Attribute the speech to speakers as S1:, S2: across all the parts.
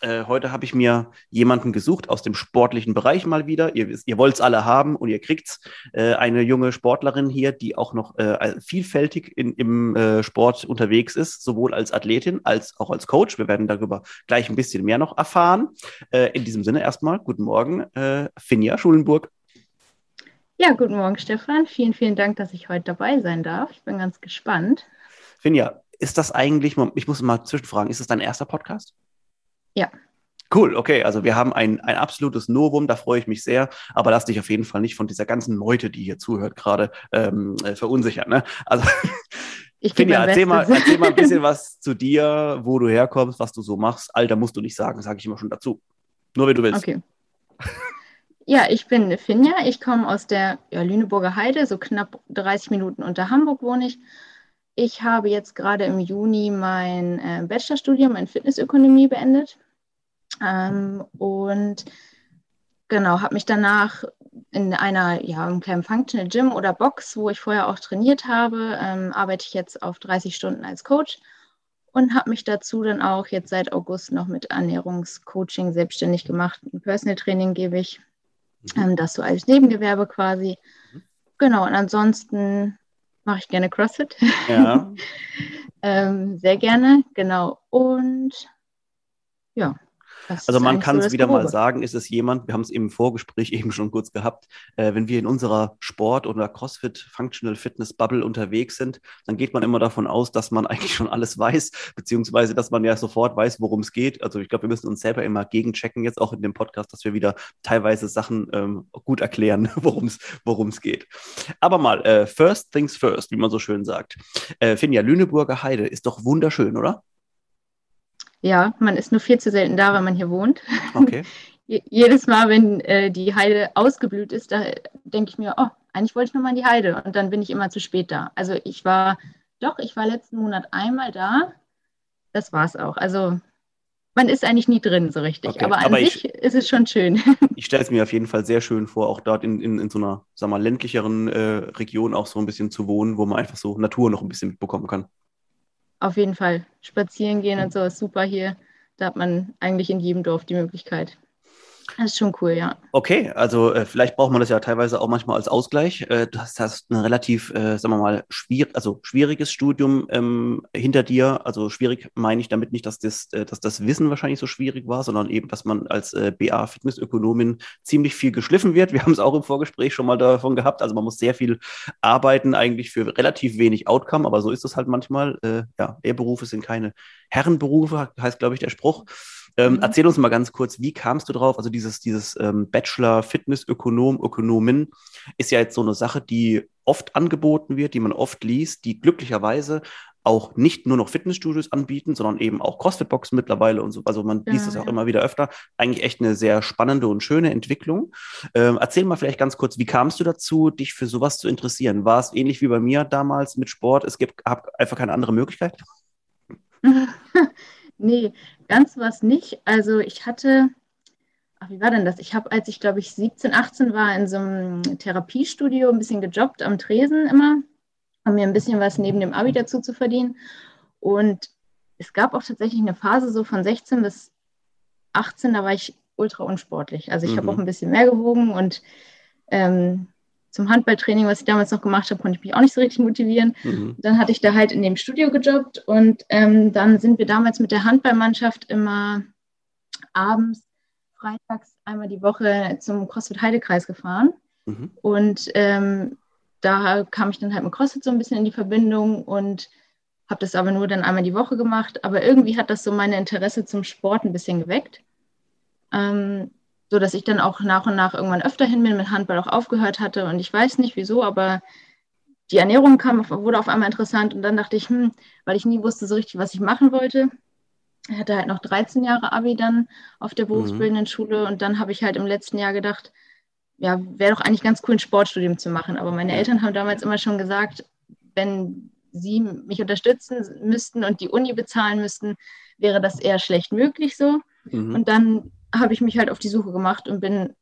S1: Äh, heute habe ich mir jemanden gesucht aus dem sportlichen Bereich mal wieder. Ihr, ihr wollt es alle haben und ihr kriegt's. Äh, eine junge Sportlerin hier, die auch noch äh, vielfältig in, im äh, Sport unterwegs ist, sowohl als Athletin als auch als Coach. Wir werden darüber gleich ein bisschen mehr noch erfahren. Äh, in diesem Sinne erstmal guten Morgen, Finja Schulenburg.
S2: Ja, guten Morgen, Stefan. Vielen, vielen Dank, dass ich heute dabei sein darf. Ich bin ganz gespannt.
S1: Finja, ist das eigentlich, ich muss mal zwischenfragen, ist das dein erster Podcast?
S2: Ja.
S1: Cool, okay. Also wir haben ein, ein absolutes Novum, da freue ich mich sehr. Aber lass dich auf jeden Fall nicht von dieser ganzen Meute, die hier zuhört, gerade ähm, äh, verunsichern. Ne? Also ich finde, erzähl mal, erzähl mal ein bisschen was zu dir, wo du herkommst, was du so machst. Alter musst du nicht sagen, sage ich immer schon dazu. Nur wenn du willst.
S2: Okay. Ja, ich bin Finja. Ich komme aus der ja, Lüneburger Heide, so knapp 30 Minuten unter Hamburg wohne ich. Ich habe jetzt gerade im Juni mein äh, Bachelorstudium in Fitnessökonomie beendet ähm, und genau, habe mich danach in einer, ja, einem kleinen Functional Gym oder Box, wo ich vorher auch trainiert habe, ähm, arbeite ich jetzt auf 30 Stunden als Coach und habe mich dazu dann auch jetzt seit August noch mit Ernährungscoaching selbstständig gemacht. Ein Personal Training gebe ich, mhm. ähm, das so als Nebengewerbe quasi. Mhm. Genau, und ansonsten mache ich gerne CrossFit. Ja. ähm, sehr gerne, genau. Und ja,
S1: das also man kann es wieder Probe. mal sagen, ist es jemand, wir haben es im Vorgespräch eben schon kurz gehabt, äh, wenn wir in unserer Sport- oder CrossFit Functional Fitness Bubble unterwegs sind, dann geht man immer davon aus, dass man eigentlich schon alles weiß, beziehungsweise dass man ja sofort weiß, worum es geht. Also ich glaube, wir müssen uns selber immer gegenchecken, jetzt auch in dem Podcast, dass wir wieder teilweise Sachen ähm, gut erklären, worum es geht. Aber mal, äh, first things first, wie man so schön sagt. Äh, Finja, Lüneburger Heide ist doch wunderschön, oder?
S2: Ja, man ist nur viel zu selten da, wenn man hier wohnt. Okay. Jedes Mal, wenn äh, die Heide ausgeblüht ist, da denke ich mir, oh, eigentlich wollte ich nur mal in die Heide und dann bin ich immer zu spät da. Also ich war, doch, ich war letzten Monat einmal da. Das war es auch. Also man ist eigentlich nie drin so richtig, okay. aber an aber sich ich, ist es schon schön.
S1: Ich stelle es mir auf jeden Fall sehr schön vor, auch dort in, in, in so einer, sag mal, ländlicheren äh, Region auch so ein bisschen zu wohnen, wo man einfach so Natur noch ein bisschen mitbekommen kann
S2: auf jeden Fall spazieren gehen und so ist super hier. Da hat man eigentlich in jedem Dorf die Möglichkeit. Das ist schon cool, ja.
S1: Okay, also äh, vielleicht braucht man das ja teilweise auch manchmal als Ausgleich. Äh, du hast, hast ein relativ, äh, sagen wir mal, schwier also schwieriges Studium ähm, hinter dir. Also schwierig meine ich damit nicht, dass das, äh, dass das Wissen wahrscheinlich so schwierig war, sondern eben, dass man als äh, BA Fitnessökonomin ziemlich viel geschliffen wird. Wir haben es auch im Vorgespräch schon mal davon gehabt. Also man muss sehr viel arbeiten eigentlich für relativ wenig Outcome, aber so ist es halt manchmal. Äh, ja, Lehrberufe sind keine Herrenberufe, heißt glaube ich der Spruch. Ähm, mhm. Erzähl uns mal ganz kurz, wie kamst du drauf? Also dieses, dieses ähm, Bachelor Fitnessökonom, Ökonomin ist ja jetzt so eine Sache, die oft angeboten wird, die man oft liest, die glücklicherweise auch nicht nur noch Fitnessstudios anbieten, sondern eben auch CrossFit-Boxen mittlerweile und so. Also man liest es ja, auch immer wieder öfter. Eigentlich echt eine sehr spannende und schöne Entwicklung. Ähm, erzähl mal vielleicht ganz kurz, wie kamst du dazu, dich für sowas zu interessieren? War es ähnlich wie bei mir damals mit Sport? Es gibt einfach keine andere Möglichkeit?
S2: Nee, ganz was nicht. Also ich hatte, ach, wie war denn das? Ich habe, als ich glaube ich 17, 18 war, in so einem Therapiestudio ein bisschen gejobbt am Tresen immer, um mir ein bisschen was neben dem Abi dazu zu verdienen. Und es gab auch tatsächlich eine Phase so von 16 bis 18, da war ich ultra unsportlich. Also ich mhm. habe auch ein bisschen mehr gewogen und ähm, zum Handballtraining, was ich damals noch gemacht habe, konnte ich mich auch nicht so richtig motivieren. Mhm. Dann hatte ich da halt in dem Studio gejobbt und ähm, dann sind wir damals mit der Handballmannschaft immer abends, freitags einmal die Woche zum CrossFit Heidekreis gefahren. Mhm. Und ähm, da kam ich dann halt mit CrossFit so ein bisschen in die Verbindung und habe das aber nur dann einmal die Woche gemacht. Aber irgendwie hat das so meine Interesse zum Sport ein bisschen geweckt. Ähm, so dass ich dann auch nach und nach irgendwann öfter hin bin, mit Handball auch aufgehört hatte. Und ich weiß nicht wieso, aber die Ernährung kam, wurde auf einmal interessant. Und dann dachte ich, hm, weil ich nie wusste so richtig, was ich machen wollte, Ich hatte halt noch 13 Jahre Abi dann auf der mhm. berufsbildenden mhm. Schule und dann habe ich halt im letzten Jahr gedacht, ja, wäre doch eigentlich ganz cool, ein Sportstudium zu machen. Aber meine Eltern haben damals immer schon gesagt, wenn sie mich unterstützen müssten und die Uni bezahlen müssten, wäre das eher schlecht möglich so. Mhm. Und dann habe ich mich halt auf die Suche gemacht und bin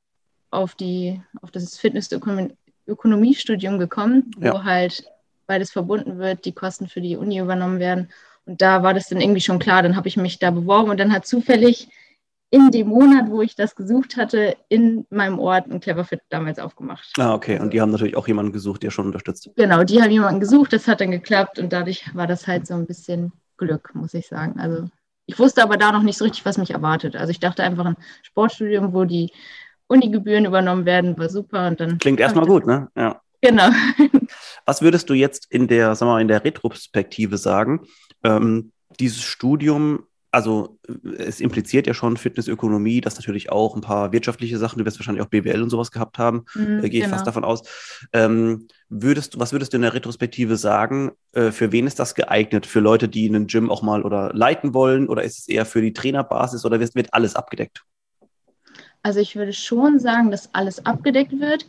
S2: auf, die, auf das Fitnessökonomiestudium gekommen, ja. wo halt beides verbunden wird, die Kosten für die Uni übernommen werden. Und da war das dann irgendwie schon klar. Dann habe ich mich da beworben und dann hat zufällig in dem Monat, wo ich das gesucht hatte, in meinem Ort ein Cleverfit damals aufgemacht.
S1: Ah, okay. Und die haben natürlich auch jemanden gesucht, der schon unterstützt.
S2: Genau, die haben jemanden gesucht, das hat dann geklappt und dadurch war das halt so ein bisschen Glück, muss ich sagen. Also ich wusste aber da noch nicht so richtig, was mich erwartet. Also ich dachte einfach ein Sportstudium, wo die Unigebühren übernommen werden, war super. Und dann
S1: Klingt erstmal gut, ne?
S2: Ja. Genau.
S1: Was würdest du jetzt in der, sagen wir mal, in der Retrospektive sagen? Ähm, dieses Studium also es impliziert ja schon Fitnessökonomie, dass natürlich auch ein paar wirtschaftliche Sachen, du wirst wahrscheinlich auch BWL und sowas gehabt haben, mhm, äh, gehe ich genau. fast davon aus. Ähm, würdest was würdest du in der Retrospektive sagen, äh, für wen ist das geeignet? Für Leute, die einen Gym auch mal oder leiten wollen oder ist es eher für die Trainerbasis oder wird, wird alles abgedeckt?
S2: Also ich würde schon sagen, dass alles abgedeckt wird,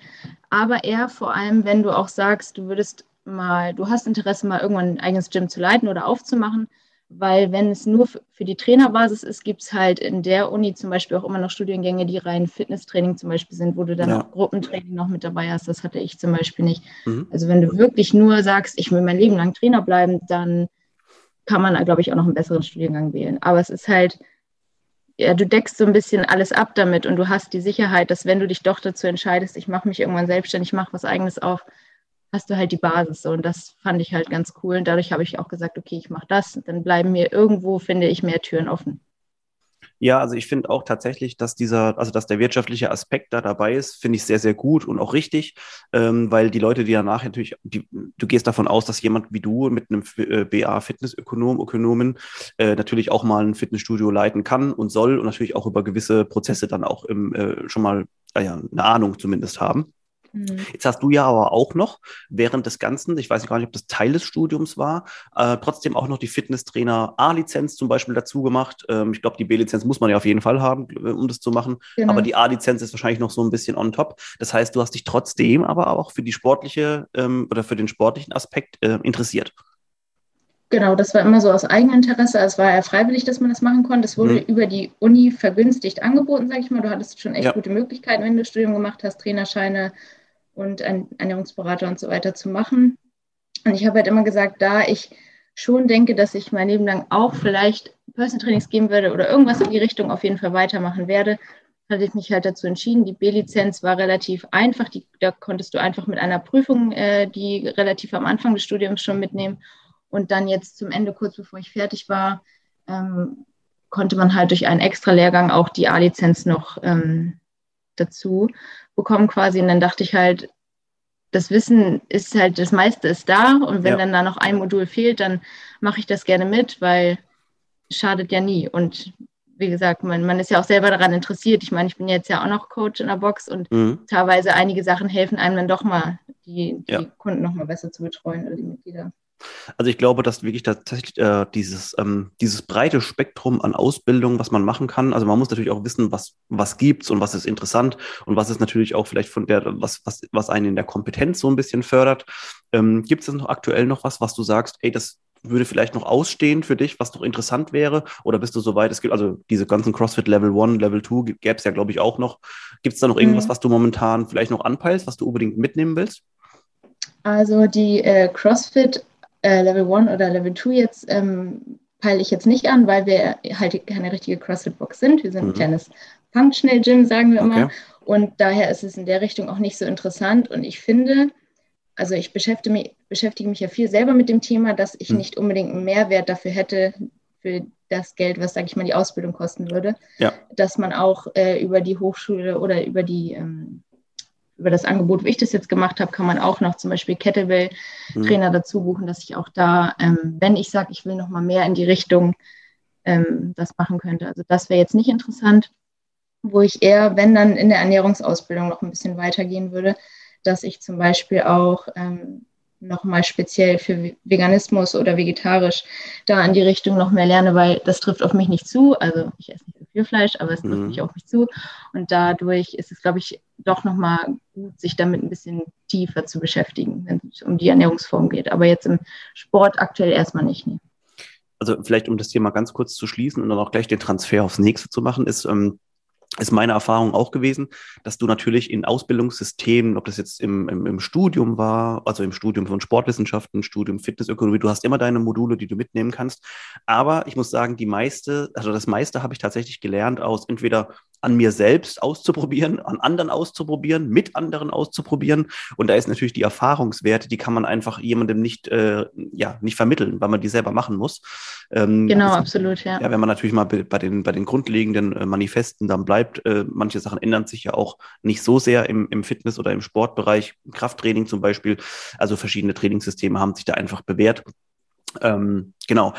S2: aber eher vor allem, wenn du auch sagst, du würdest mal, du hast Interesse, mal irgendwann ein eigenes Gym zu leiten oder aufzumachen, weil wenn es nur für die Trainerbasis ist, gibt es halt in der Uni zum Beispiel auch immer noch Studiengänge, die rein Fitnesstraining zum Beispiel sind, wo du dann ja. auch Gruppentraining noch mit dabei hast. Das hatte ich zum Beispiel nicht. Mhm. Also wenn du wirklich nur sagst, ich will mein Leben lang Trainer bleiben, dann kann man, glaube ich, auch noch einen besseren Studiengang wählen. Aber es ist halt, ja, du deckst so ein bisschen alles ab damit und du hast die Sicherheit, dass wenn du dich doch dazu entscheidest, ich mache mich irgendwann selbstständig, mache was eigenes auf, hast du halt die Basis. So. Und das fand ich halt ganz cool. Und dadurch habe ich auch gesagt, okay, ich mache das. Dann bleiben mir irgendwo, finde ich, mehr Türen offen.
S1: Ja, also ich finde auch tatsächlich, dass dieser, also dass der wirtschaftliche Aspekt da dabei ist, finde ich sehr, sehr gut und auch richtig, ähm, weil die Leute, die danach natürlich, die, du gehst davon aus, dass jemand wie du mit einem äh, BA Fitnessökonom, Ökonomen äh, natürlich auch mal ein Fitnessstudio leiten kann und soll und natürlich auch über gewisse Prozesse dann auch im, äh, schon mal äh, ja, eine Ahnung zumindest haben. Mhm. Jetzt hast du ja aber auch noch während des Ganzen, ich weiß gar nicht, ob das Teil des Studiums war, äh, trotzdem auch noch die Fitnesstrainer A-Lizenz zum Beispiel dazu gemacht. Ähm, ich glaube, die B-Lizenz muss man ja auf jeden Fall haben, äh, um das zu machen. Genau. Aber die A-Lizenz ist wahrscheinlich noch so ein bisschen on top. Das heißt, du hast dich trotzdem aber auch für die sportliche ähm, oder für den sportlichen Aspekt äh, interessiert.
S2: Genau, das war immer so aus Eigeninteresse. Es war ja freiwillig, dass man das machen konnte. Es wurde mhm. über die Uni vergünstigt angeboten, sage ich mal. Du hattest schon echt ja. gute Möglichkeiten, wenn du das Studium gemacht hast, Trainerscheine, und Ernährungsberater und so weiter zu machen. Und ich habe halt immer gesagt, da ich schon denke, dass ich mein Leben lang auch vielleicht Personal Trainings geben würde oder irgendwas in die Richtung auf jeden Fall weitermachen werde, hatte ich mich halt dazu entschieden. Die B-Lizenz war relativ einfach. Die, da konntest du einfach mit einer Prüfung, äh, die relativ am Anfang des Studiums schon mitnehmen. Und dann jetzt zum Ende, kurz bevor ich fertig war, ähm, konnte man halt durch einen extra Lehrgang auch die A-Lizenz noch ähm, dazu bekommen quasi. Und dann dachte ich halt, das Wissen ist halt, das meiste ist da. Und wenn ja. dann da noch ein Modul fehlt, dann mache ich das gerne mit, weil es schadet ja nie. Und wie gesagt, man, man ist ja auch selber daran interessiert. Ich meine, ich bin jetzt ja auch noch Coach in der Box und mhm. teilweise einige Sachen helfen einem dann doch mal, die, die ja. Kunden noch mal besser zu betreuen oder die Mitglieder.
S1: Also ich glaube, dass wirklich tatsächlich äh, dieses, ähm, dieses breite Spektrum an Ausbildung, was man machen kann, also man muss natürlich auch wissen, was, was gibt's und was ist interessant und was ist natürlich auch vielleicht von der, was, was, was einen in der Kompetenz so ein bisschen fördert. Ähm, Gibt es noch aktuell noch was, was du sagst, ey, das würde vielleicht noch ausstehen für dich, was noch interessant wäre? Oder bist du soweit? Es gibt also diese ganzen CrossFit Level 1, Level 2 gäbe es ja, glaube ich, auch noch. Gibt es da noch irgendwas, mhm. was du momentan vielleicht noch anpeilst, was du unbedingt mitnehmen willst?
S2: Also die äh, CrossFit äh, Level 1 oder Level 2 jetzt ähm, peile ich jetzt nicht an, weil wir halt keine richtige CrossFit-Box sind. Wir sind mhm. ein kleines Functional-Gym, sagen wir immer. Okay. Und daher ist es in der Richtung auch nicht so interessant. Und ich finde, also ich beschäftige mich, beschäftige mich ja viel selber mit dem Thema, dass ich mhm. nicht unbedingt einen Mehrwert dafür hätte, für das Geld, was, sage ich mal, die Ausbildung kosten würde, ja. dass man auch äh, über die Hochschule oder über die ähm, über das Angebot, wie ich das jetzt gemacht habe, kann man auch noch zum Beispiel Kettlebell-Trainer mhm. dazu buchen, dass ich auch da, ähm, wenn ich sage, ich will noch mal mehr in die Richtung ähm, das machen könnte. Also das wäre jetzt nicht interessant, wo ich eher, wenn dann in der Ernährungsausbildung noch ein bisschen weitergehen würde, dass ich zum Beispiel auch ähm, nochmal speziell für Veganismus oder vegetarisch da in die Richtung noch mehr lerne, weil das trifft auf mich nicht zu. Also ich esse nicht viel Fleisch, aber es trifft mhm. nicht auf mich zu. Und dadurch ist es, glaube ich, doch nochmal gut, sich damit ein bisschen tiefer zu beschäftigen, wenn es um die Ernährungsform geht. Aber jetzt im Sport aktuell erstmal nicht. Nee.
S1: Also vielleicht, um das Thema ganz kurz zu schließen und dann auch gleich den Transfer aufs nächste zu machen, ist, ähm, ist meine Erfahrung auch gewesen, dass du natürlich in Ausbildungssystemen, ob das jetzt im, im, im, Studium war, also im Studium von Sportwissenschaften, Studium Fitnessökonomie, du hast immer deine Module, die du mitnehmen kannst. Aber ich muss sagen, die meiste, also das meiste habe ich tatsächlich gelernt aus entweder an mir selbst auszuprobieren, an anderen auszuprobieren, mit anderen auszuprobieren. Und da ist natürlich die Erfahrungswerte, die kann man einfach jemandem nicht, äh, ja, nicht vermitteln, weil man die selber machen muss.
S2: Ähm, genau, also, absolut, ja.
S1: ja. Wenn man natürlich mal bei den, bei den grundlegenden äh, Manifesten dann bleibt, äh, manche Sachen ändern sich ja auch nicht so sehr im, im Fitness- oder im Sportbereich, Krafttraining zum Beispiel. Also verschiedene Trainingssysteme haben sich da einfach bewährt. Ähm, genau.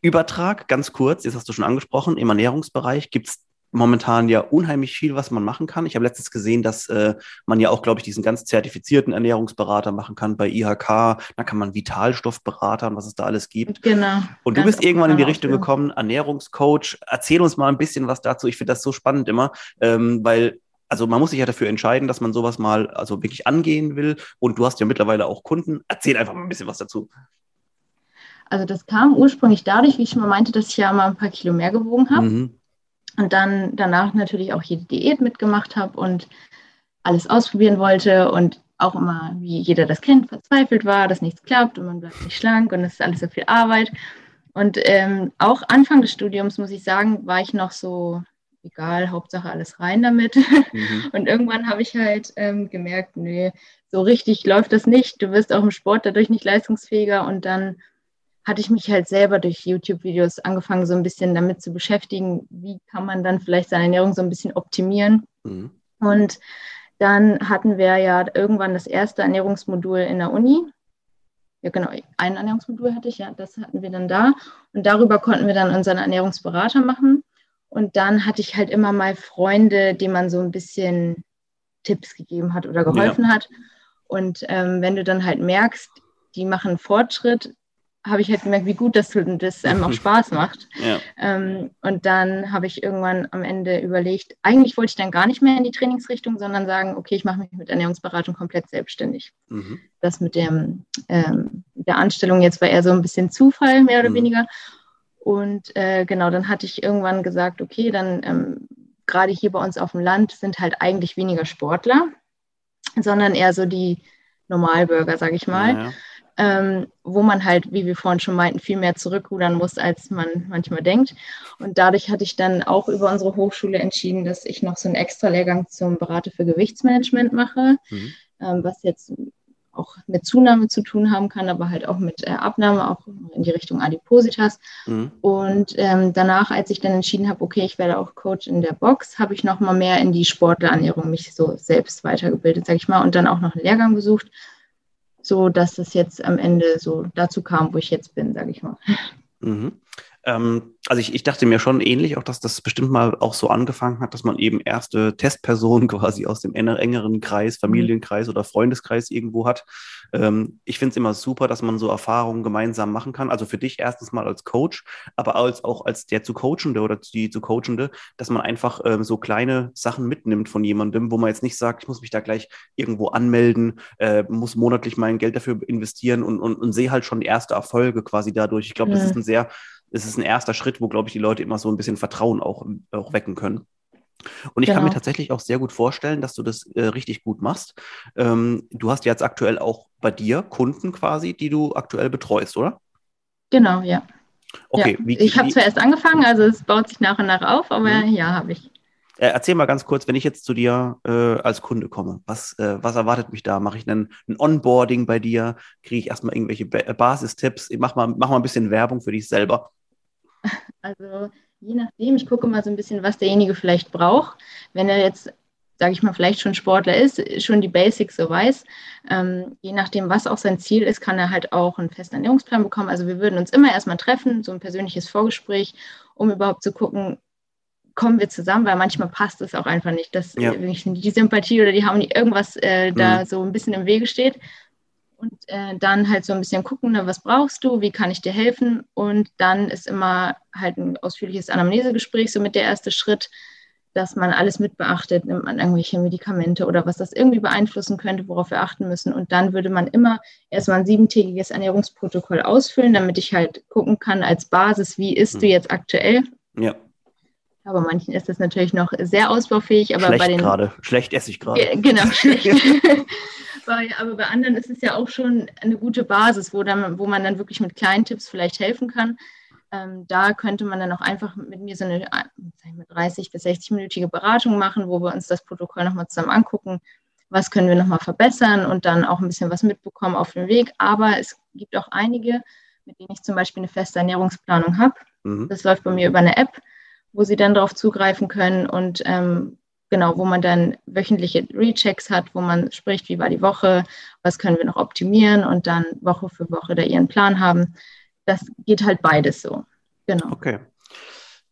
S1: Übertrag, ganz kurz, jetzt hast du schon angesprochen, im Ernährungsbereich gibt es momentan ja unheimlich viel, was man machen kann. Ich habe letztens gesehen, dass äh, man ja auch, glaube ich, diesen ganz zertifizierten Ernährungsberater machen kann bei IHK. Da kann man Vitalstoffberater und was es da alles gibt.
S2: Genau.
S1: Und du bist irgendwann in die Richtung gekommen, Ernährungscoach. Erzähl uns mal ein bisschen was dazu. Ich finde das so spannend immer, ähm, weil also man muss sich ja dafür entscheiden, dass man sowas mal also wirklich angehen will. Und du hast ja mittlerweile auch Kunden. Erzähl einfach mal ein bisschen was dazu.
S2: Also das kam ursprünglich dadurch, wie ich schon mal meinte, dass ich ja mal ein paar Kilo mehr gewogen habe. Mhm und dann danach natürlich auch jede Diät mitgemacht habe und alles ausprobieren wollte und auch immer, wie jeder das kennt, verzweifelt war, dass nichts klappt und man bleibt nicht schlank und es ist alles so viel Arbeit. Und ähm, auch Anfang des Studiums, muss ich sagen, war ich noch so, egal, Hauptsache alles rein damit. Mhm. Und irgendwann habe ich halt ähm, gemerkt, nö, so richtig läuft das nicht. Du wirst auch im Sport dadurch nicht leistungsfähiger und dann hatte ich mich halt selber durch YouTube-Videos angefangen, so ein bisschen damit zu beschäftigen, wie kann man dann vielleicht seine Ernährung so ein bisschen optimieren. Mhm. Und dann hatten wir ja irgendwann das erste Ernährungsmodul in der Uni. Ja, genau, ein Ernährungsmodul hatte ich, ja, das hatten wir dann da. Und darüber konnten wir dann unseren Ernährungsberater machen. Und dann hatte ich halt immer mal Freunde, denen man so ein bisschen Tipps gegeben hat oder geholfen ja. hat. Und ähm, wenn du dann halt merkst, die machen Fortschritt, habe ich halt gemerkt, wie gut das, das einem auch Spaß macht. Ja. Ähm, und dann habe ich irgendwann am Ende überlegt, eigentlich wollte ich dann gar nicht mehr in die Trainingsrichtung, sondern sagen, okay, ich mache mich mit Ernährungsberatung komplett selbstständig. Mhm. Das mit dem, ähm, der Anstellung jetzt war eher so ein bisschen Zufall, mehr oder mhm. weniger. Und äh, genau, dann hatte ich irgendwann gesagt, okay, dann ähm, gerade hier bei uns auf dem Land sind halt eigentlich weniger Sportler, sondern eher so die Normalbürger, sage ich mal. Ja, ja ähm, wo man halt, wie wir vorhin schon meinten, viel mehr zurückrudern muss, als man manchmal denkt. Und dadurch hatte ich dann auch über unsere Hochschule entschieden, dass ich noch so einen extra Lehrgang zum Berater für Gewichtsmanagement mache, mhm. ähm, was jetzt auch mit Zunahme zu tun haben kann, aber halt auch mit äh, Abnahme, auch in die Richtung Adipositas. Mhm. Und ähm, danach, als ich dann entschieden habe, okay, ich werde auch Coach in der Box, habe ich noch mal mehr in die Sportlerernährung mich so selbst weitergebildet, sage ich mal, und dann auch noch einen Lehrgang besucht so dass es jetzt am Ende so dazu kam, wo ich jetzt bin, sage ich mal.
S1: Mhm. Ähm, also ich, ich, dachte mir schon ähnlich, auch dass das bestimmt mal auch so angefangen hat, dass man eben erste Testpersonen quasi aus dem engeren Kreis, mhm. Familienkreis oder Freundeskreis irgendwo hat. Ähm, ich finde es immer super, dass man so Erfahrungen gemeinsam machen kann. Also für dich erstens mal als Coach, aber als, auch als der zu Coachende oder die zu Coachende, dass man einfach ähm, so kleine Sachen mitnimmt von jemandem, wo man jetzt nicht sagt, ich muss mich da gleich irgendwo anmelden, äh, muss monatlich mein Geld dafür investieren und, und, und sehe halt schon erste Erfolge quasi dadurch. Ich glaube, ja. das ist ein sehr es ist ein erster Schritt, wo, glaube ich, die Leute immer so ein bisschen Vertrauen auch, auch wecken können. Und ich genau. kann mir genau. tatsächlich auch sehr gut vorstellen, dass du das äh, richtig gut machst. Ähm, du hast jetzt aktuell auch bei dir Kunden quasi, die du aktuell betreust, oder?
S2: Genau, ja. Okay, ja. Wie, ich habe zuerst angefangen, also es baut sich nach und nach auf, aber mhm. ja, habe ich.
S1: Äh, erzähl mal ganz kurz, wenn ich jetzt zu dir äh, als Kunde komme, was, äh, was erwartet mich da? Mache ich einen, ein Onboarding bei dir? Kriege ich erstmal irgendwelche ba Basistipps? Mach mal, mach mal ein bisschen Werbung für dich selber.
S2: Also je nachdem, ich gucke mal so ein bisschen, was derjenige vielleicht braucht. Wenn er jetzt, sage ich mal, vielleicht schon Sportler ist, schon die Basics so weiß, ähm, je nachdem, was auch sein Ziel ist, kann er halt auch einen festen Ernährungsplan bekommen. Also wir würden uns immer erstmal treffen, so ein persönliches Vorgespräch, um überhaupt zu gucken, kommen wir zusammen, weil manchmal passt es auch einfach nicht, dass ja. die Sympathie oder die Harmonie irgendwas äh, da mhm. so ein bisschen im Wege steht. Und äh, dann halt so ein bisschen gucken, ne, was brauchst du, wie kann ich dir helfen? Und dann ist immer halt ein ausführliches Anamnesegespräch, so mit der erste Schritt, dass man alles mit beachtet, nimmt man irgendwelche Medikamente oder was das irgendwie beeinflussen könnte, worauf wir achten müssen. Und dann würde man immer erstmal ein siebentägiges Ernährungsprotokoll ausfüllen, damit ich halt gucken kann als Basis, wie isst du mhm. jetzt aktuell?
S1: Ja.
S2: Aber manchen ist das natürlich noch sehr ausbaufähig. Aber
S1: schlecht
S2: bei den
S1: gerade, schlecht esse ich gerade.
S2: Genau, schlecht. aber bei anderen ist es ja auch schon eine gute Basis, wo, dann, wo man dann wirklich mit kleinen Tipps vielleicht helfen kann. Ähm, da könnte man dann auch einfach mit mir so eine 30 bis 60-minütige Beratung machen, wo wir uns das Protokoll nochmal zusammen angucken, was können wir nochmal verbessern und dann auch ein bisschen was mitbekommen auf dem Weg. Aber es gibt auch einige, mit denen ich zum Beispiel eine feste Ernährungsplanung habe. Mhm. Das läuft bei mir über eine App, wo sie dann darauf zugreifen können und ähm, genau, wo man dann wöchentliche Rechecks hat, wo man spricht, wie war die Woche, was können wir noch optimieren und dann Woche für Woche da ihren Plan haben das geht halt beides so. Genau.
S1: Okay.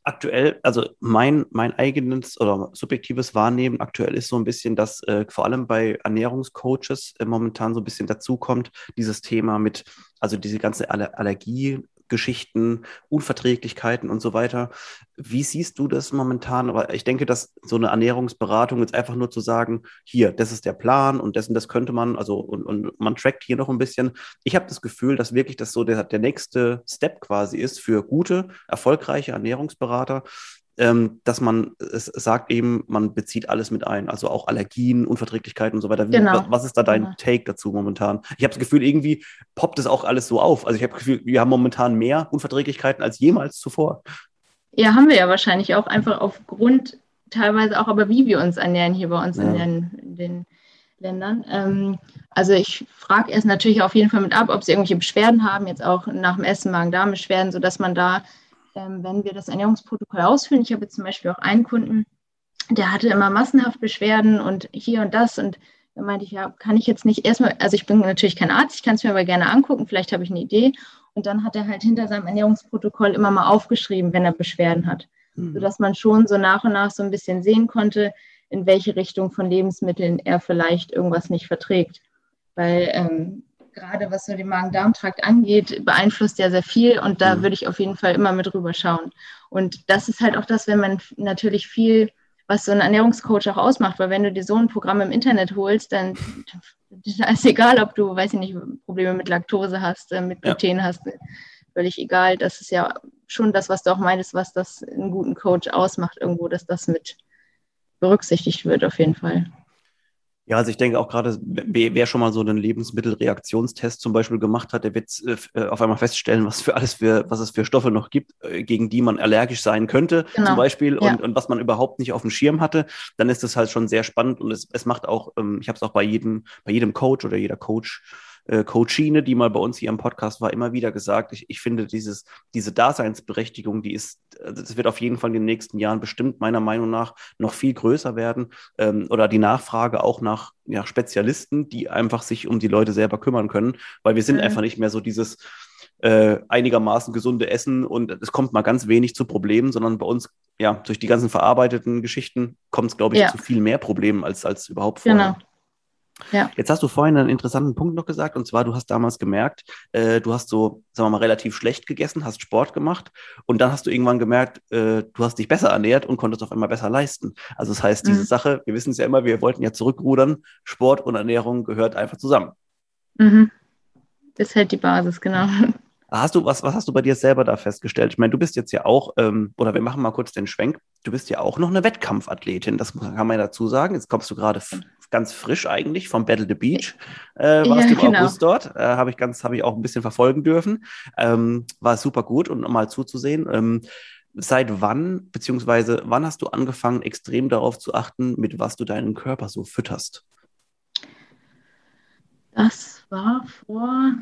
S1: Aktuell, also mein, mein eigenes oder subjektives Wahrnehmen aktuell ist so ein bisschen, dass äh, vor allem bei Ernährungscoaches äh, momentan so ein bisschen dazukommt, dieses Thema mit, also diese ganze Allergie, Geschichten, Unverträglichkeiten und so weiter. Wie siehst du das momentan? Aber ich denke, dass so eine Ernährungsberatung jetzt einfach nur zu sagen, hier, das ist der Plan und und das könnte man, also und, und man trackt hier noch ein bisschen. Ich habe das Gefühl, dass wirklich das so der, der nächste Step quasi ist für gute, erfolgreiche Ernährungsberater, ähm, dass man es sagt eben, man bezieht alles mit ein, also auch Allergien, Unverträglichkeiten und so weiter. Wie, genau. Was ist da dein genau. Take dazu momentan? Ich habe das Gefühl, irgendwie poppt es auch alles so auf. Also ich habe das Gefühl, wir haben momentan mehr Unverträglichkeiten als jemals zuvor.
S2: Ja, haben wir ja wahrscheinlich auch einfach aufgrund teilweise auch, aber wie wir uns ernähren hier bei uns ja. in, den, in den Ländern. Ähm, also ich frage erst natürlich auf jeden Fall mit ab, ob sie irgendwelche Beschwerden haben, jetzt auch nach dem Essen Magen-Darm-Beschwerden, sodass man da ähm, wenn wir das Ernährungsprotokoll ausfüllen. Ich habe jetzt zum Beispiel auch einen Kunden, der hatte immer massenhaft Beschwerden und hier und das. Und da meinte ich, ja, kann ich jetzt nicht erstmal, also ich bin natürlich kein Arzt, ich kann es mir aber gerne angucken, vielleicht habe ich eine Idee. Und dann hat er halt hinter seinem Ernährungsprotokoll immer mal aufgeschrieben, wenn er Beschwerden hat, mhm. sodass man schon so nach und nach so ein bisschen sehen konnte, in welche Richtung von Lebensmitteln er vielleicht irgendwas nicht verträgt. Weil ähm, gerade was so den Magen-Darm-Trakt angeht, beeinflusst ja sehr viel und da mhm. würde ich auf jeden Fall immer mit rüber schauen. Und das ist halt auch das, wenn man natürlich viel, was so ein Ernährungscoach auch ausmacht, weil wenn du dir so ein Programm im Internet holst, dann ist es egal, ob du, weiß ich nicht, Probleme mit Laktose hast, äh, mit Gluten ja. hast, völlig egal. Das ist ja schon das, was du auch meinst, was das einen guten Coach ausmacht irgendwo, dass das mit berücksichtigt wird auf jeden Fall.
S1: Ja, also ich denke auch gerade, wer schon mal so einen Lebensmittelreaktionstest zum Beispiel gemacht hat, der wird äh, auf einmal feststellen, was für alles für, was es für Stoffe noch gibt, äh, gegen die man allergisch sein könnte, genau. zum Beispiel, ja. und, und was man überhaupt nicht auf dem Schirm hatte, dann ist das halt schon sehr spannend und es, es macht auch, ähm, ich habe es auch bei jedem, bei jedem Coach oder jeder Coach äh, Coachine, die mal bei uns hier im Podcast war, immer wieder gesagt, ich, ich finde dieses, diese Daseinsberechtigung, die ist, also das wird auf jeden Fall in den nächsten Jahren bestimmt meiner Meinung nach noch viel größer werden ähm, oder die Nachfrage auch nach ja, Spezialisten, die einfach sich um die Leute selber kümmern können, weil wir sind mhm. einfach nicht mehr so dieses äh, einigermaßen gesunde Essen und es kommt mal ganz wenig zu Problemen, sondern bei uns, ja, durch die ganzen verarbeiteten Geschichten kommt es, glaube ich, ja. zu viel mehr Problemen als, als überhaupt vorher. Genau. Ja. Jetzt hast du vorhin einen interessanten Punkt noch gesagt, und zwar, du hast damals gemerkt, äh, du hast so, sagen wir mal, relativ schlecht gegessen, hast Sport gemacht und dann hast du irgendwann gemerkt, äh, du hast dich besser ernährt und konntest auf einmal besser leisten. Also das heißt, diese mhm. Sache, wir wissen es ja immer, wir wollten ja zurückrudern, Sport und Ernährung gehört einfach zusammen.
S2: Mhm. Das ist halt die Basis, genau.
S1: Hast du, was, was hast du bei dir selber da festgestellt? Ich meine, du bist jetzt ja auch, ähm, oder wir machen mal kurz den Schwenk, du bist ja auch noch eine Wettkampfathletin, das kann man ja dazu sagen. Jetzt kommst du gerade ganz frisch eigentlich vom Battle the Beach. Äh, warst ja, im genau. August dort. Äh, habe ich ganz, habe ich auch ein bisschen verfolgen dürfen. Ähm, war super gut und um mal zuzusehen. Ähm, seit wann, beziehungsweise wann hast du angefangen, extrem darauf zu achten, mit was du deinen Körper so fütterst?
S2: Das war vor,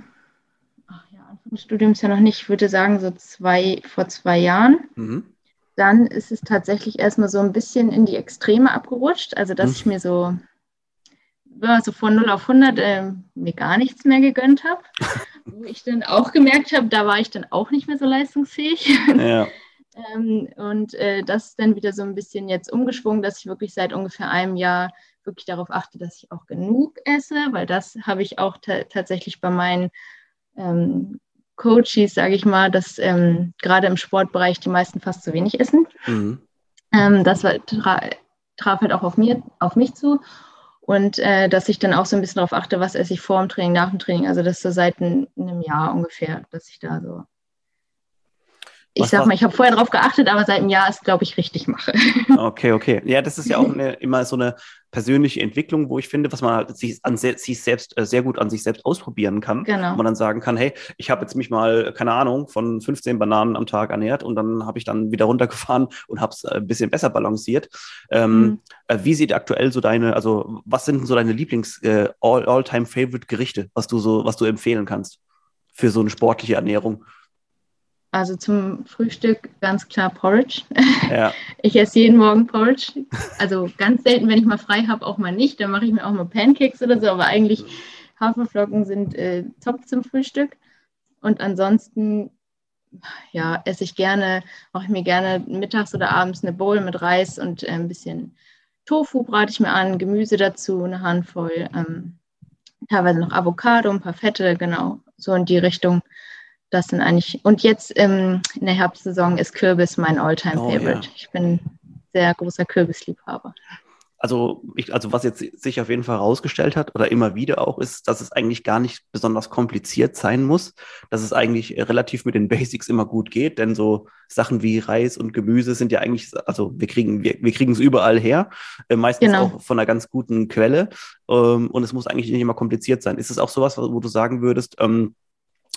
S2: ach ja, Anfang des Studiums ja noch nicht, ich würde sagen so zwei, vor zwei Jahren. Mhm. Dann ist es tatsächlich erstmal so ein bisschen in die Extreme abgerutscht, also dass mhm. ich mir so so von 0 auf 100 äh, mir gar nichts mehr gegönnt habe. Wo ich dann auch gemerkt habe, da war ich dann auch nicht mehr so leistungsfähig. Ja. Ähm, und äh, das ist dann wieder so ein bisschen jetzt umgeschwungen, dass ich wirklich seit ungefähr einem Jahr wirklich darauf achte, dass ich auch genug esse, weil das habe ich auch tatsächlich bei meinen ähm, Coaches, sage ich mal, dass ähm, gerade im Sportbereich die meisten fast zu wenig essen. Mhm. Ähm, das war, tra traf halt auch auf, mir, auf mich zu. Und äh, dass ich dann auch so ein bisschen darauf achte, was esse ich vor dem Training, nach dem Training. Also das so seit ein, einem Jahr ungefähr, dass ich da so ich sag mal, ich habe vorher darauf geachtet, aber seit einem Jahr ist, glaube ich, richtig mache.
S1: Okay, okay. Ja, das ist ja auch eine, immer so eine persönliche Entwicklung, wo ich finde, was man halt sich, an sich selbst äh, sehr gut an sich selbst ausprobieren kann. Genau. Wo man dann sagen kann, hey, ich habe jetzt mich mal, keine Ahnung, von 15 Bananen am Tag ernährt und dann habe ich dann wieder runtergefahren und habe es äh, ein bisschen besser balanciert. Ähm, mhm. äh, wie sieht aktuell so deine, also was sind so deine Lieblings äh, All-Time-Favorite-Gerichte, was du so, was du empfehlen kannst für so eine sportliche Ernährung?
S2: Also zum Frühstück ganz klar Porridge. Ja. Ich esse jeden Morgen Porridge. Also ganz selten, wenn ich mal frei habe, auch mal nicht. Dann mache ich mir auch mal Pancakes oder so. Aber eigentlich Haferflocken sind äh, top zum Frühstück. Und ansonsten, ja, esse ich gerne, mache ich mir gerne mittags oder abends eine Bowl mit Reis und äh, ein bisschen Tofu brate ich mir an, Gemüse dazu, eine Handvoll, ähm, teilweise noch Avocado, ein paar Fette, genau, so in die Richtung das sind eigentlich, und jetzt ähm, in der Herbstsaison ist Kürbis mein Alltime-Favorite. Oh, ja. Ich bin sehr großer Kürbisliebhaber.
S1: Also, ich, also was jetzt sich auf jeden Fall herausgestellt hat oder immer wieder auch ist, dass es eigentlich gar nicht besonders kompliziert sein muss, dass es eigentlich relativ mit den Basics immer gut geht, denn so Sachen wie Reis und Gemüse sind ja eigentlich, also wir kriegen wir, wir kriegen es überall her, äh, meistens genau. auch von einer ganz guten Quelle ähm, und es muss eigentlich nicht immer kompliziert sein. Ist es auch sowas, wo du sagen würdest, ähm,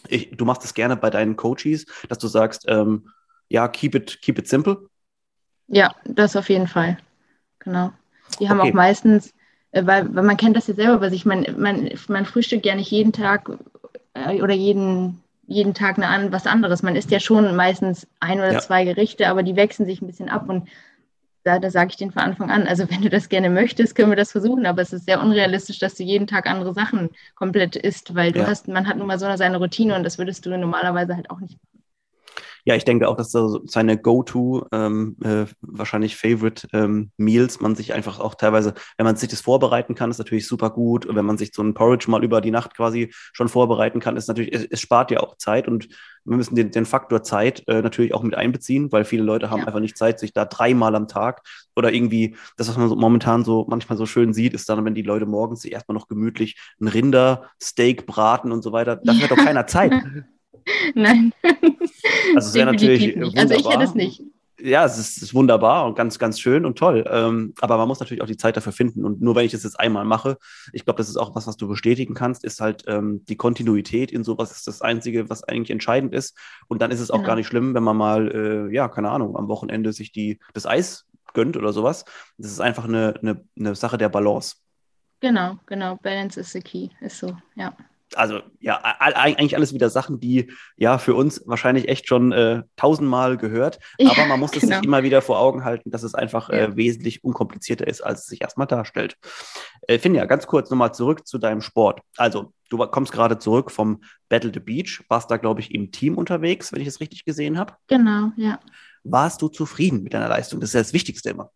S1: ich, du machst es gerne bei deinen Coaches, dass du sagst, ähm, ja, keep it, keep it simple?
S2: Ja, das auf jeden Fall. Genau. Die haben okay. auch meistens, äh, weil, weil man kennt das ja selber bei sich, man, man, man frühstückt ja nicht jeden Tag äh, oder jeden, jeden Tag eine, was anderes. Man isst ja schon meistens ein oder ja. zwei Gerichte, aber die wechseln sich ein bisschen ab und da, da sage ich den von Anfang an, also wenn du das gerne möchtest, können wir das versuchen, aber es ist sehr unrealistisch, dass du jeden Tag andere Sachen komplett isst, weil du ja. hast, man hat nun mal so seine Routine und das würdest du normalerweise halt auch nicht
S1: ja, ich denke auch, dass so seine Go-To, ähm, äh, wahrscheinlich Favorite ähm, Meals, man sich einfach auch teilweise, wenn man sich das vorbereiten kann, ist natürlich super gut. Und wenn man sich so ein Porridge mal über die Nacht quasi schon vorbereiten kann, ist natürlich, es, es spart ja auch Zeit und wir müssen den, den Faktor Zeit äh, natürlich auch mit einbeziehen, weil viele Leute haben ja. einfach nicht Zeit, sich da dreimal am Tag oder irgendwie, das, was man so momentan so manchmal so schön sieht, ist dann, wenn die Leute morgens sich erstmal noch gemütlich ein Rindersteak braten und so weiter. Dafür ja. hat doch keiner Zeit.
S2: Nein.
S1: Also es wäre natürlich
S2: wunderbar. Also ich hätte es nicht.
S1: Ja, es ist, ist, wunderbar und ganz, ganz schön und toll. Ähm, aber man muss natürlich auch die Zeit dafür finden. Und nur wenn ich das jetzt einmal mache, ich glaube, das ist auch was, was du bestätigen kannst, ist halt ähm, die Kontinuität in sowas ist das Einzige, was eigentlich entscheidend ist. Und dann ist es auch genau. gar nicht schlimm, wenn man mal, äh, ja, keine Ahnung, am Wochenende sich die, das Eis gönnt oder sowas. Das ist einfach eine, eine, eine Sache der Balance.
S2: Genau, genau. Balance is the key. Ist so, ja
S1: also ja, eigentlich alles wieder Sachen, die ja für uns wahrscheinlich echt schon äh, tausendmal gehört. Ja, aber man muss genau. es sich genau. immer wieder vor Augen halten, dass es einfach äh, wesentlich unkomplizierter ist, als es sich erstmal darstellt. Äh, Finja, ganz kurz nochmal zurück zu deinem Sport. Also, du kommst gerade zurück vom Battle the Beach, warst da, glaube ich, im Team unterwegs, wenn ich es richtig gesehen habe.
S2: Genau, ja.
S1: Warst du zufrieden mit deiner Leistung? Das ist ja das Wichtigste immer.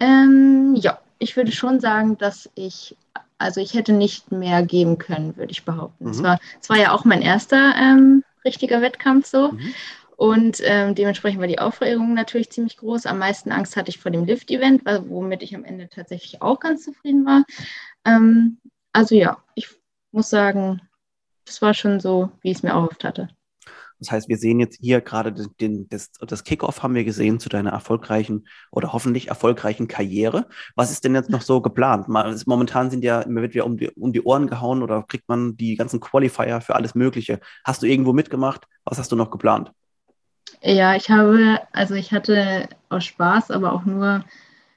S2: Ähm, ja, ich würde schon sagen, dass ich also ich hätte nicht mehr geben können, würde ich behaupten. Mhm. Es, war, es war ja auch mein erster ähm, richtiger Wettkampf so. Mhm. Und ähm, dementsprechend war die Aufregung natürlich ziemlich groß. Am meisten Angst hatte ich vor dem Lift-Event, womit ich am Ende tatsächlich auch ganz zufrieden war. Ähm, also ja, ich muss sagen, das war schon so, wie ich es mir erhofft hatte.
S1: Das heißt, wir sehen jetzt hier gerade den, das, das Kickoff haben wir gesehen zu deiner erfolgreichen oder hoffentlich erfolgreichen Karriere. Was ist denn jetzt noch so geplant? Momentan sind ja, immer wird ja um die, um die Ohren gehauen oder kriegt man die ganzen Qualifier für alles Mögliche. Hast du irgendwo mitgemacht? Was hast du noch geplant?
S2: Ja, ich habe, also ich hatte aus Spaß, aber auch nur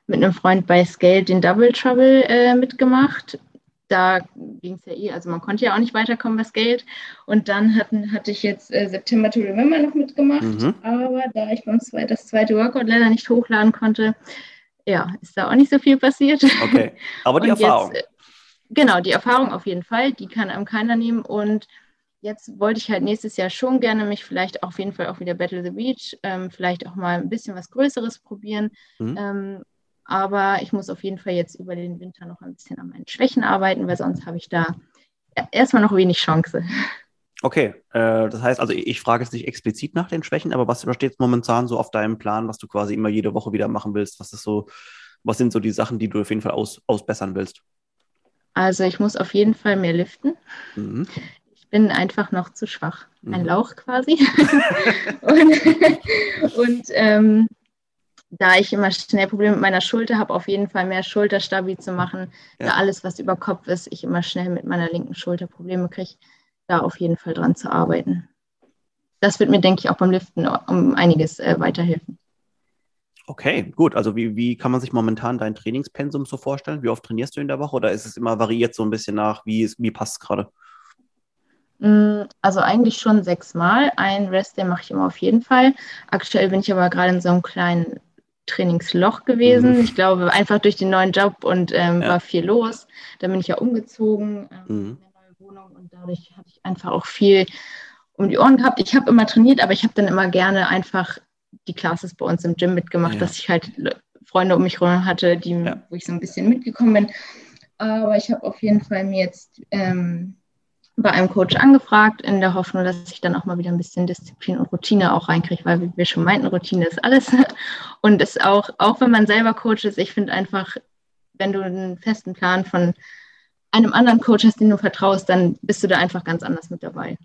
S2: mit einem Freund bei Scale den Double Trouble äh, mitgemacht da ging es ja eh, also man konnte ja auch nicht weiterkommen, was Geld. Und dann hatten, hatte ich jetzt äh, September to Remember noch mitgemacht, mhm. aber da ich beim zwei, das zweite Workout leider nicht hochladen konnte, ja, ist da auch nicht so viel passiert.
S1: Okay, aber die Erfahrung. Jetzt,
S2: genau, die Erfahrung auf jeden Fall, die kann einem keiner nehmen. Und jetzt wollte ich halt nächstes Jahr schon gerne mich vielleicht auf jeden Fall auch wieder Battle the Beach, ähm, vielleicht auch mal ein bisschen was Größeres probieren. Mhm. Ähm, aber ich muss auf jeden Fall jetzt über den Winter noch ein bisschen an meinen Schwächen arbeiten, weil sonst habe ich da erstmal noch wenig Chance.
S1: Okay, äh, das heißt, also ich frage jetzt nicht explizit nach den Schwächen, aber was steht momentan so auf deinem Plan, was du quasi immer jede Woche wieder machen willst? Was ist so, was sind so die Sachen, die du auf jeden Fall aus, ausbessern willst?
S2: Also ich muss auf jeden Fall mehr liften. Mhm. Ich bin einfach noch zu schwach. Ein mhm. Lauch quasi. und, und ähm, da ich immer schnell Probleme mit meiner Schulter habe, auf jeden Fall mehr Schulterstabi zu machen. Ja. Da alles, was über Kopf ist, ich immer schnell mit meiner linken Schulter Probleme kriege, da auf jeden Fall dran zu arbeiten. Das wird mir, denke ich, auch beim Liften um einiges äh, weiterhelfen.
S1: Okay, gut. Also wie, wie kann man sich momentan dein Trainingspensum so vorstellen? Wie oft trainierst du in der Woche oder ist es immer variiert so ein bisschen nach, wie, wie passt es gerade?
S2: Mm, also eigentlich schon sechsmal. Ein Rest-Day mache ich immer auf jeden Fall. Aktuell bin ich aber gerade in so einem kleinen Trainingsloch gewesen. Mhm. Ich glaube, einfach durch den neuen Job und ähm, ja. war viel los. Dann bin ich ja umgezogen ähm, mhm. in eine neue Wohnung und dadurch hatte ich einfach auch viel um die Ohren gehabt. Ich habe immer trainiert, aber ich habe dann immer gerne einfach die Classes bei uns im Gym mitgemacht, ja. dass ich halt Freunde um mich herum hatte, die, ja. wo ich so ein bisschen mitgekommen bin. Aber ich habe auf jeden Fall mir jetzt ähm, bei einem Coach angefragt, in der Hoffnung, dass ich dann auch mal wieder ein bisschen Disziplin und Routine auch reinkriege, weil wir schon meinten, Routine ist alles. Und es auch, auch wenn man selber Coach ist, ich finde einfach, wenn du einen festen Plan von einem anderen Coach hast, den du vertraust, dann bist du da einfach ganz anders mit dabei.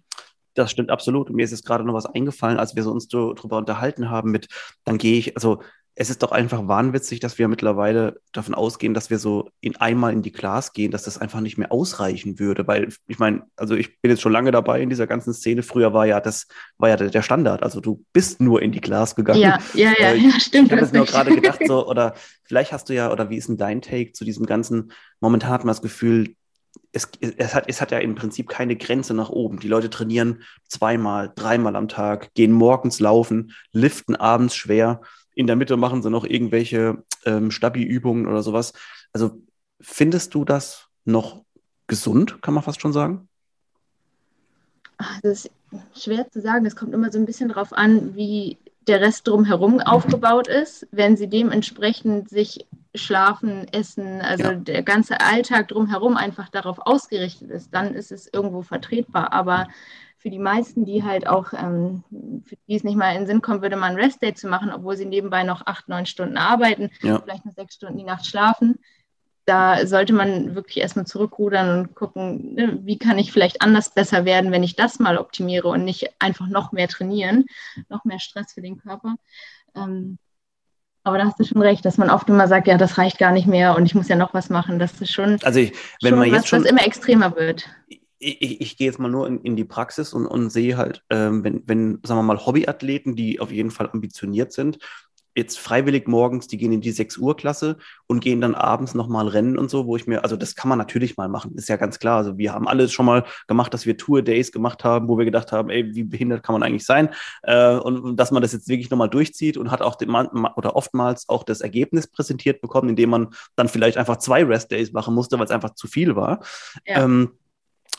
S1: Das stimmt absolut. Und mir ist jetzt gerade noch was eingefallen, als wir so uns so drüber unterhalten haben mit, dann gehe ich, also es ist doch einfach wahnwitzig, dass wir mittlerweile davon ausgehen, dass wir so in einmal in die Class gehen, dass das einfach nicht mehr ausreichen würde. Weil ich meine, also ich bin jetzt schon lange dabei in dieser ganzen Szene. Früher war ja das, war ja der Standard. Also du bist nur in die Class gegangen.
S2: Ja, ja, ja, äh, ja stimmt.
S1: Ich habe nur gerade gedacht, so, oder vielleicht hast du ja, oder wie ist denn dein Take zu diesem ganzen, momentan hat man das Gefühl, es, es, hat, es hat ja im Prinzip keine Grenze nach oben. Die Leute trainieren zweimal, dreimal am Tag, gehen morgens laufen, liften abends schwer in der Mitte machen sie noch irgendwelche ähm, Stabi-Übungen oder sowas. Also findest du das noch gesund, kann man fast schon sagen?
S2: Das ist schwer zu sagen. Es kommt immer so ein bisschen darauf an, wie der Rest drumherum aufgebaut ist. Wenn sie dementsprechend sich schlafen, essen, also ja. der ganze Alltag drumherum einfach darauf ausgerichtet ist, dann ist es irgendwo vertretbar. Aber für die meisten, die halt auch, ähm, für die es nicht mal in den Sinn kommen würde, mal ein Restday zu machen, obwohl sie nebenbei noch acht, neun Stunden arbeiten, ja. vielleicht nur sechs Stunden die Nacht schlafen. Da sollte man wirklich erstmal zurückrudern und gucken, ne, wie kann ich vielleicht anders besser werden, wenn ich das mal optimiere und nicht einfach noch mehr trainieren, noch mehr Stress für den Körper. Ähm, aber da hast du schon recht, dass man oft immer sagt, ja, das reicht gar nicht mehr und ich muss ja noch was machen. Das ist schon,
S1: also ich, wenn schon man jetzt was, schon,
S2: was immer extremer wird
S1: ich, ich gehe jetzt mal nur in, in die Praxis und, und sehe halt, ähm, wenn, wenn, sagen wir mal, Hobbyathleten, die auf jeden Fall ambitioniert sind, jetzt freiwillig morgens, die gehen in die 6 Uhr Klasse und gehen dann abends nochmal rennen und so, wo ich mir, also das kann man natürlich mal machen, ist ja ganz klar. Also wir haben alles schon mal gemacht, dass wir Tour Days gemacht haben, wo wir gedacht haben, ey, wie behindert kann man eigentlich sein? Äh, und, und, dass man das jetzt wirklich nochmal durchzieht und hat auch den, oder oftmals auch das Ergebnis präsentiert bekommen, indem man dann vielleicht einfach zwei Rest Days machen musste, weil es einfach zu viel war. Ja. Ähm,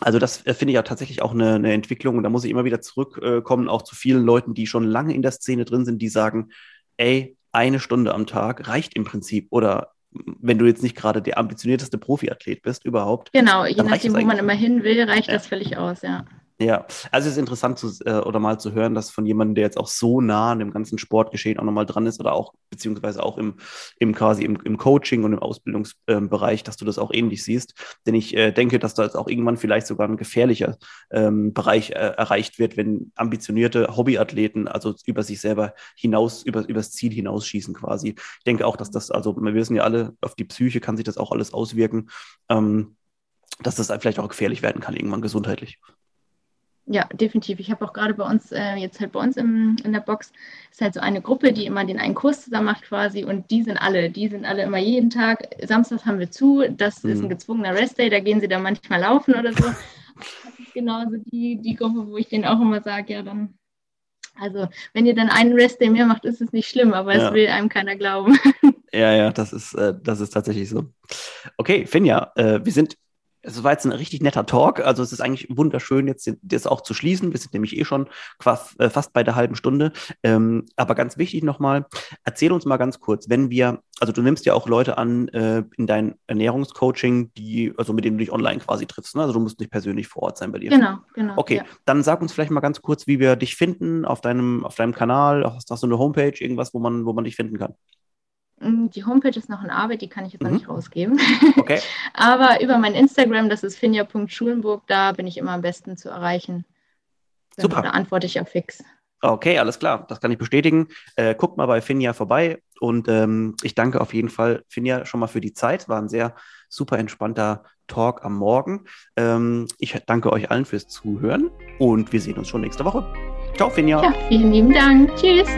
S1: also das äh, finde ich ja tatsächlich auch eine, eine, Entwicklung und da muss ich immer wieder zurückkommen, auch zu vielen Leuten, die schon lange in der Szene drin sind, die sagen, ey, eine Stunde am Tag reicht im Prinzip oder wenn du jetzt nicht gerade der ambitionierteste Profiathlet bist überhaupt.
S2: Genau, je nachdem, wo man immer hin will, reicht ja. das völlig aus, ja.
S1: Ja, also es ist interessant zu, äh, oder mal zu hören, dass von jemandem, der jetzt auch so nah an dem ganzen Sportgeschehen auch nochmal dran ist oder auch beziehungsweise auch im, im quasi im, im Coaching und im Ausbildungsbereich, ähm, dass du das auch ähnlich siehst. Denn ich äh, denke, dass da jetzt auch irgendwann vielleicht sogar ein gefährlicher ähm, Bereich äh, erreicht wird, wenn ambitionierte Hobbyathleten also über sich selber hinaus, über, übers Ziel hinausschießen quasi. Ich denke auch, dass das, also wir wissen ja alle, auf die Psyche kann sich das auch alles auswirken, ähm, dass das vielleicht auch gefährlich werden kann, irgendwann gesundheitlich.
S2: Ja, definitiv. Ich habe auch gerade bei uns, äh, jetzt halt bei uns im, in der Box, ist halt so eine Gruppe, die immer den einen Kurs zusammen macht quasi und die sind alle, die sind alle immer jeden Tag. Samstags haben wir zu, das mhm. ist ein mhm. gezwungener Restday, da gehen sie dann manchmal laufen oder so. Das ist genauso die, die Gruppe, wo ich denen auch immer sage, ja, dann, also wenn ihr dann einen Restday mehr macht, ist es nicht schlimm, aber ja. es will einem keiner glauben.
S1: Ja, ja, das ist, äh, das ist tatsächlich so. Okay, Finja, äh, wir sind es war jetzt ein richtig netter Talk. Also es ist eigentlich wunderschön, jetzt das auch zu schließen. Wir sind nämlich eh schon äh, fast bei der halben Stunde. Ähm, aber ganz wichtig nochmal, erzähl uns mal ganz kurz, wenn wir, also du nimmst ja auch Leute an äh, in dein Ernährungscoaching, die, also mit denen du dich online quasi triffst. Ne? Also du musst nicht persönlich vor Ort sein bei dir.
S2: Genau, genau.
S1: Okay, ja. dann sag uns vielleicht mal ganz kurz, wie wir dich finden auf deinem, auf deinem Kanal. Hast, hast du eine Homepage, irgendwas, wo man, wo man dich finden kann?
S2: Mm, die Homepage ist noch in Arbeit, die kann ich jetzt noch mhm. nicht rausgeben. Okay. Aber über mein Instagram, das ist finja.schulenburg, da bin ich immer am besten zu erreichen. Super. Da antworte ich ja fix.
S1: Okay, alles klar, das kann ich bestätigen. Äh, guckt mal bei Finja vorbei und ähm, ich danke auf jeden Fall Finja schon mal für die Zeit. War ein sehr super entspannter Talk am Morgen. Ähm, ich danke euch allen fürs Zuhören und wir sehen uns schon nächste Woche. Ciao, Finja.
S2: Ja, vielen lieben Dank. Tschüss.